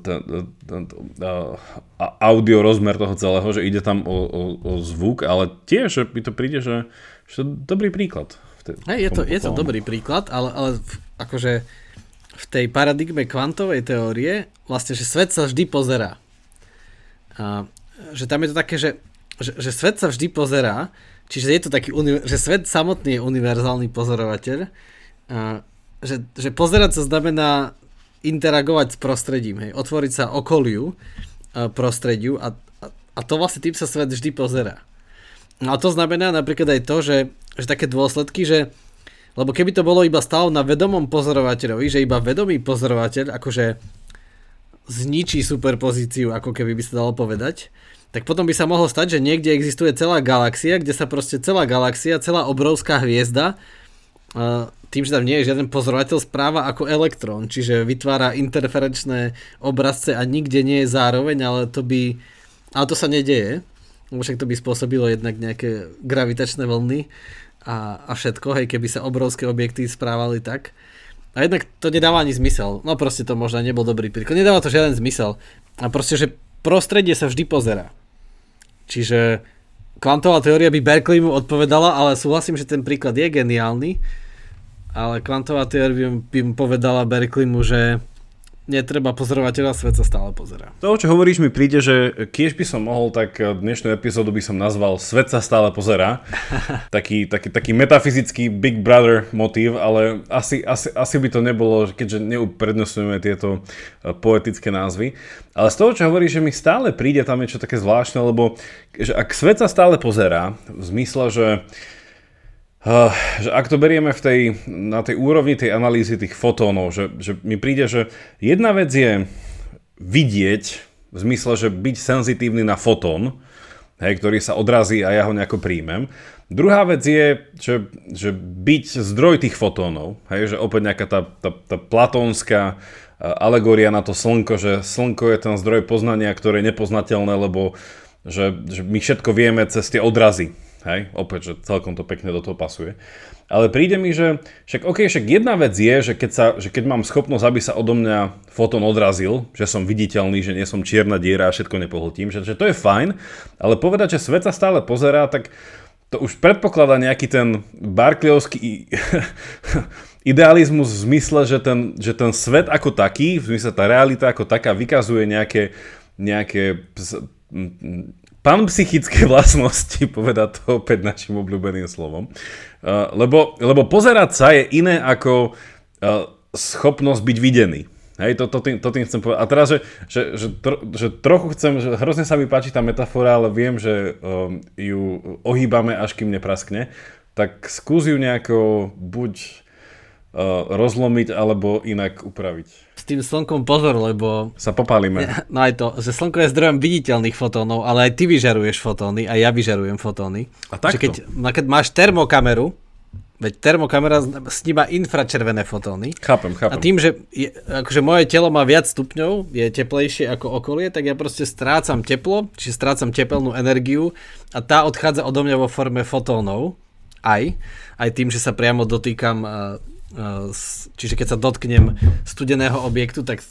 ten, ten, uh, audio rozmer toho celého, že ide tam o, o, o zvuk, ale tiež že mi to príde, že, že to je dobrý príklad. Hey, je, to, je to dobrý príklad, ale, ale akože v tej paradigme kvantovej teórie vlastne, že svet sa vždy pozerá. A, že tam je to také, že, že, že svet sa vždy pozerá, čiže je to taký, že svet samotný je univerzálny pozorovateľ, a, že, že pozerať sa znamená interagovať s prostredím, hej, otvoriť sa okoliu, prostrediu a, a, a to vlastne tým sa svet vždy pozerá. No a to znamená napríklad aj to, že, že také dôsledky, že lebo keby to bolo iba stále na vedomom pozorovateľovi, že iba vedomý pozorovateľ akože zničí superpozíciu, ako keby by sa dalo povedať, tak potom by sa mohlo stať, že niekde existuje celá galaxia, kde sa proste celá galaxia, celá obrovská hviezda tým, že tam nie je žiaden pozorovateľ, správa ako elektrón, čiže vytvára interferenčné obrazce a nikde nie je zároveň, ale to by, ale to sa nedeje, však to by spôsobilo jednak nejaké gravitačné vlny a, a všetko, hej, keby sa obrovské objekty správali tak. A jednak to nedáva ani zmysel. No proste to možno nebol dobrý príklad. Nedáva to žiaden zmysel. A proste, že prostredie sa vždy pozera. Čiže kvantová teória by Berkeley mu odpovedala, ale súhlasím, že ten príklad je geniálny ale kvantová teória by, mu povedala Berkeleymu, že netreba pozorovateľa, svet sa stále pozera. To, čo hovoríš, mi príde, že keď by som mohol, tak dnešnú epizódu by som nazval Svet sa stále pozera. taký, taký, taký metafyzický Big Brother motív, ale asi, asi, asi by to nebolo, keďže neuprednostňujeme tieto e, poetické názvy. Ale z toho, čo hovoríš, že mi stále príde, tam je čo také zvláštne, lebo že ak svet sa stále pozerá, v zmysle, že Uh, že ak to berieme v tej, na tej úrovni tej analýzy tých fotónov, že, že mi príde, že jedna vec je vidieť, v zmysle, že byť senzitívny na fotón, hej, ktorý sa odrazí a ja ho nejako príjmem. Druhá vec je, že, že byť zdroj tých fotónov, hej, že opäť nejaká tá, tá, tá platónska alegória na to slnko, že slnko je ten zdroj poznania, ktoré je nepoznateľné, lebo že, že my všetko vieme cez tie odrazy. Hej, opäť, že celkom to pekne do toho pasuje. Ale príde mi, že však, okay, však jedna vec je, že keď, sa, že keď mám schopnosť, aby sa odo mňa fotón odrazil, že som viditeľný, že nie som čierna diera a všetko nepohltím, že, že to je fajn, ale povedať, že svet sa stále pozerá, tak to už predpokladá nejaký ten barkliovský idealizmus v zmysle, že ten, že ten svet ako taký, v zmysle tá realita ako taká vykazuje nejaké, nejaké panpsychické vlastnosti, povedať to opäť našim obľúbeným slovom. Uh, lebo, lebo pozerať sa je iné ako uh, schopnosť byť videný. Hej, to, to, tým, to tým chcem povedať. A teraz, že, že, že, tro, že trochu chcem, že hrozne sa mi páči tá metafora, ale viem, že um, ju ohýbame, až kým nepraskne, tak skús ju nejako buď uh, rozlomiť alebo inak upraviť. S tým slnkom pozor, lebo... Sa popálime. No aj to, že slnko je zdrojom viditeľných fotónov, ale aj ty vyžaruješ fotóny a ja vyžarujem fotóny. A takto? Že keď, no keď máš termokameru, Veď termokamera sníma infračervené fotóny. Chápem, chápem. A tým, že je, akože moje telo má viac stupňov, je teplejšie ako okolie, tak ja proste strácam teplo, čiže strácam tepelnú energiu a tá odchádza odo mňa vo forme fotónov. Aj. Aj tým, že sa priamo dotýkam čiže keď sa dotknem studeného objektu, tak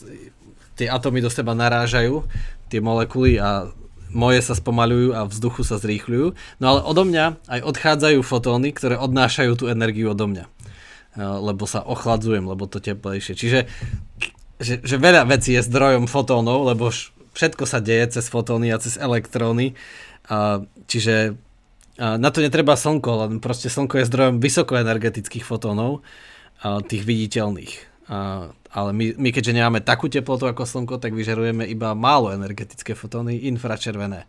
tie atómy do seba narážajú, tie molekuly a moje sa spomalujú a vzduchu sa zrýchľujú. No ale odo mňa aj odchádzajú fotóny, ktoré odnášajú tú energiu odo mňa. Lebo sa ochladzujem, lebo to teplejšie. Čiže že, že veľa vecí je zdrojom fotónov, lebo všetko sa deje cez fotóny a cez elektróny. Čiže na to netreba slnko, len proste slnko je zdrojom vysokoenergetických fotónov tých viditeľných. Ale my, my keďže nemáme takú teplotu ako Slnko, tak vyžarujeme iba málo energetické fotóny, infračervené.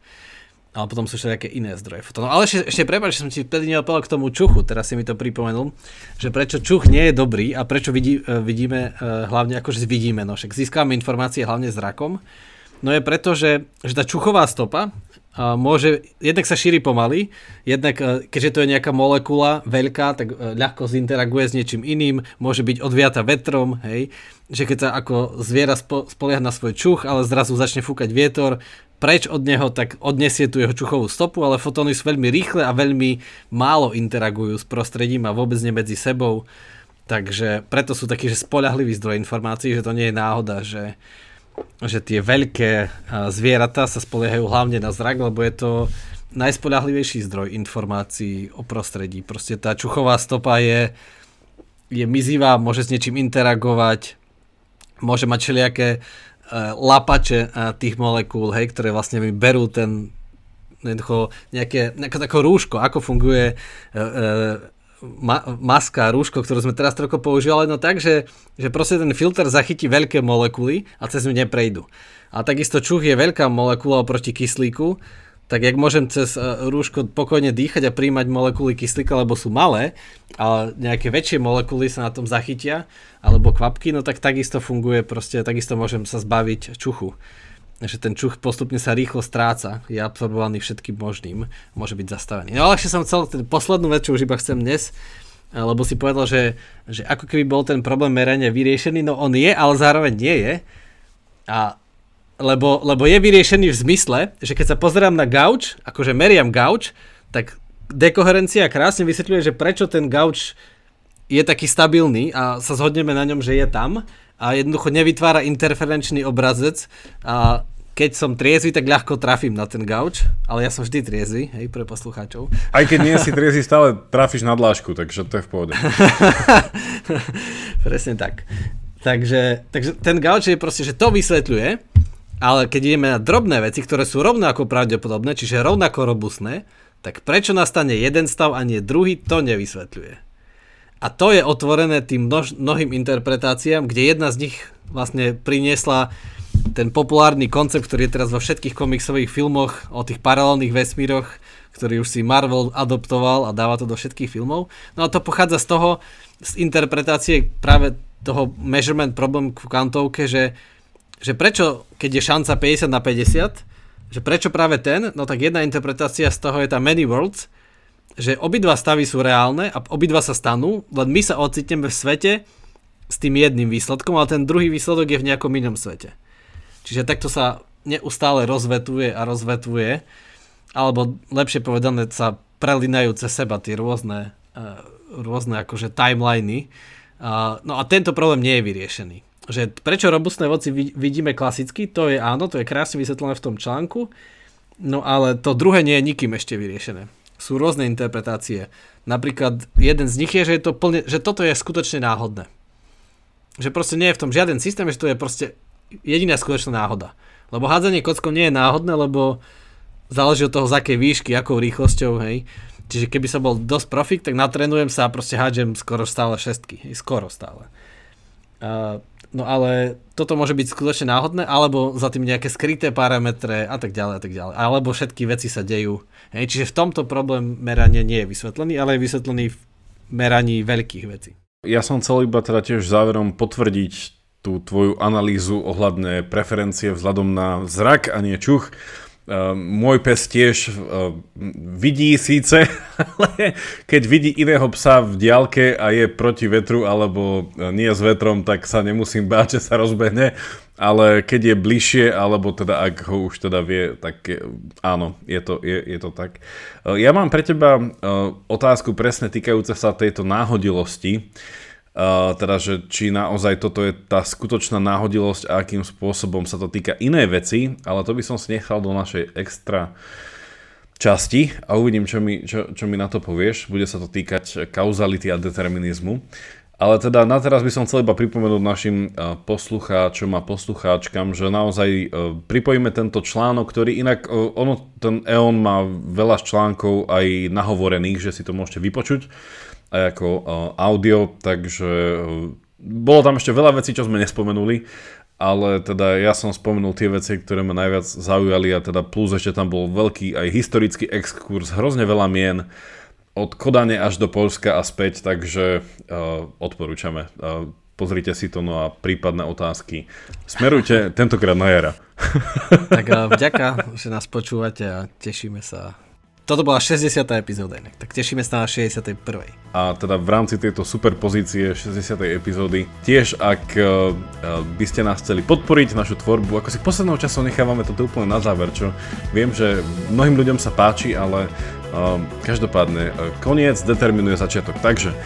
Ale potom sú všelijaké iné zdroje fotónov. Ale ešte, ešte prepáč, že som ti vtedy neopovedal k tomu čuchu, teraz si mi to pripomenul, že prečo čuch nie je dobrý a prečo vidí, e, vidíme, e, hlavne akože vidíme, no však získame informácie hlavne zrakom, no je preto, že, že tá čuchová stopa môže, jednak sa šíri pomaly, jednak e, keďže to je nejaká molekula veľká, tak e, ľahko zinteraguje s niečím iným, môže byť odviata vetrom, hej, že keď sa ako zviera spo, spolieha na svoj čuch, ale zrazu začne fúkať vietor, preč od neho, tak odnesie tú jeho čuchovú stopu, ale fotóny sú veľmi rýchle a veľmi málo interagujú s prostredím a vôbec nie medzi sebou. Takže preto sú takí, že spolahlivý zdroj informácií, že to nie je náhoda, že, že tie veľké zvieratá sa spoliehajú hlavne na zrak, lebo je to najspolahlivejší zdroj informácií o prostredí. Proste tá čuchová stopa je, je mizivá, môže s niečím interagovať, môže mať všelijaké uh, lapače uh, tých molekúl, hej, ktoré vlastne mi berú ten nejaké, nejaké také rúško, ako funguje uh, uh, ma- maska, rúško, ktorú sme teraz trochu používali, no tak, že, že proste ten filter zachytí veľké molekuly a cez ňu neprejdú. A takisto čuch je veľká molekula oproti kyslíku, tak jak môžem cez e, rúško pokojne dýchať a príjmať molekuly kyslíka, lebo sú malé, ale nejaké väčšie molekuly sa na tom zachytia, alebo kvapky, no tak takisto funguje, proste takisto môžem sa zbaviť čuchu že ten čuch postupne sa rýchlo stráca, je absorbovaný všetkým možným, môže byť zastavený. No ale ešte som chcel poslednú vec, čo už iba chcem dnes, lebo si povedal, že, že ako keby bol ten problém merania vyriešený, no on je, ale zároveň nie je. A lebo, lebo je vyriešený v zmysle, že keď sa pozerám na gauč, akože meriam gauč, tak dekoherencia krásne vysvetľuje, že prečo ten gauč je taký stabilný a sa zhodneme na ňom, že je tam a jednoducho nevytvára interferenčný obrazec a keď som triezvy, tak ľahko trafím na ten gauč, ale ja som vždy triezvy, hej, pre poslucháčov. Aj keď nie si triezvy, stále trafíš na dlášku, takže to je v pohode. Presne tak. Takže, takže ten gauč je proste, že to vysvetľuje, ale keď ideme na drobné veci, ktoré sú rovnako pravdepodobné, čiže rovnako robustné, tak prečo nastane jeden stav a nie druhý, to nevysvetľuje. A to je otvorené tým množ, mnohým interpretáciám, kde jedna z nich vlastne priniesla ten populárny koncept, ktorý je teraz vo všetkých komiksových filmoch o tých paralelných vesmíroch, ktorý už si Marvel adoptoval a dáva to do všetkých filmov. No a to pochádza z toho, z interpretácie práve toho measurement problém v kvantovke, že, že prečo, keď je šanca 50 na 50, že prečo práve ten, no tak jedna interpretácia z toho je tá many worlds, že obidva stavy sú reálne a obidva sa stanú, len my sa ocitneme v svete s tým jedným výsledkom, ale ten druhý výsledok je v nejakom inom svete. Čiže takto sa neustále rozvetuje a rozvetuje, alebo lepšie povedané sa prelinajú cez seba tie rôzne, uh, rôzne akože timeliny Uh, no a tento problém nie je vyriešený. Že prečo robustné voci vidíme klasicky, to je áno, to je krásne vysvetlené v tom článku, no ale to druhé nie je nikým ešte vyriešené. Sú rôzne interpretácie. Napríklad jeden z nich je, že, je to plne, že toto je skutočne náhodné. Že proste nie je v tom žiaden systém, že to je proste jediná skutočná náhoda. Lebo hádzanie kockou nie je náhodné, lebo záleží od toho, z akej výšky, akou rýchlosťou, hej. Čiže keby som bol dosť profik, tak natrénujem sa a proste hádžem skoro stále šestky. Skoro stále. Uh, no ale toto môže byť skutočne náhodné, alebo za tým nejaké skryté parametre a tak ďalej a tak ďalej. Alebo všetky veci sa dejú. Hej, čiže v tomto problém merania nie je vysvetlený, ale je vysvetlený v meraní veľkých vecí. Ja som chcel iba teda tiež záverom potvrdiť tú tvoju analýzu ohľadné preferencie vzhľadom na zrak a nie čuch. Uh, môj pes tiež uh, vidí síce, ale keď vidí iného psa v diálke a je proti vetru alebo uh, nie s vetrom, tak sa nemusím báť, že sa rozbehne, ale keď je bližšie, alebo teda ak ho už teda vie, tak je, áno, je to, je, je to tak. Uh, ja mám pre teba otázku presne týkajúce sa tejto náhodilosti. Uh, teda, že či naozaj toto je tá skutočná náhodilosť a akým spôsobom sa to týka inej veci, ale to by som si nechal do našej extra časti a uvidím, čo mi, čo, čo mi na to povieš. Bude sa to týkať kauzality a determinizmu. Ale teda na teraz by som chcel iba pripomenúť našim poslucháčom a poslucháčkam, že naozaj pripojíme tento článok, ktorý inak, ono, ten EON má veľa článkov aj nahovorených, že si to môžete vypočuť aj ako audio, takže bolo tam ešte veľa vecí, čo sme nespomenuli, ale teda ja som spomenul tie veci, ktoré ma najviac zaujali a teda plus ešte tam bol veľký aj historický exkurs, hrozne veľa mien od Kodane až do Polska a späť, takže uh, odporúčame. Uh, pozrite si to, no a prípadné otázky smerujte tentokrát na Jara. tak uh, vďaka, že nás počúvate a tešíme sa toto bola 60. epizóda inak, tak tešíme sa na 61. A teda v rámci tejto super pozície 60. epizódy, tiež ak uh, by ste nás chceli podporiť našu tvorbu, ako si poslednou časom nechávame toto úplne na záver, čo viem, že mnohým ľuďom sa páči, ale uh, každopádne uh, koniec determinuje začiatok. Takže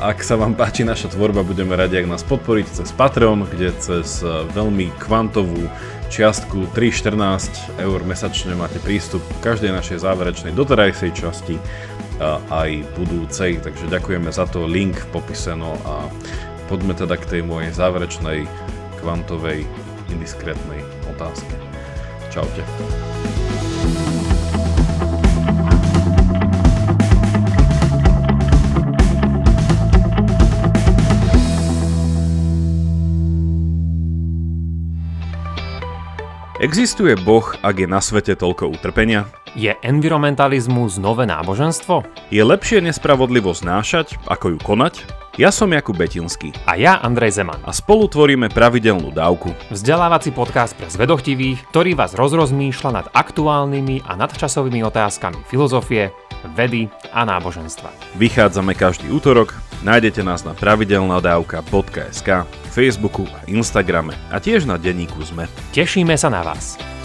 ak sa vám páči naša tvorba, budeme radi, ak nás podporíte cez Patreon, kde cez veľmi kvantovú čiastku 3,14 eur mesačne máte prístup k každej našej záverečnej doterajšej časti aj budúcej, takže ďakujeme za to, link v popise, no a poďme teda k tej mojej záverečnej kvantovej indiskrétnej otázke. Čaute. Existuje Boh, ak je na svete toľko utrpenia? Je environmentalizmus nové náboženstvo? Je lepšie nespravodlivosť znášať, ako ju konať? Ja som Jakub Betinský. A ja Andrej Zeman. A spolu tvoríme pravidelnú dávku. Vzdelávací podcast pre zvedochtivých, ktorý vás rozrozmýšľa nad aktuálnymi a nadčasovými otázkami filozofie, vedy a náboženstva. Vychádzame každý útorok, nájdete nás na pravidelnadavka.sk Facebooku a Instagrame a tiež na denníku ZME. Tešíme sa na vás.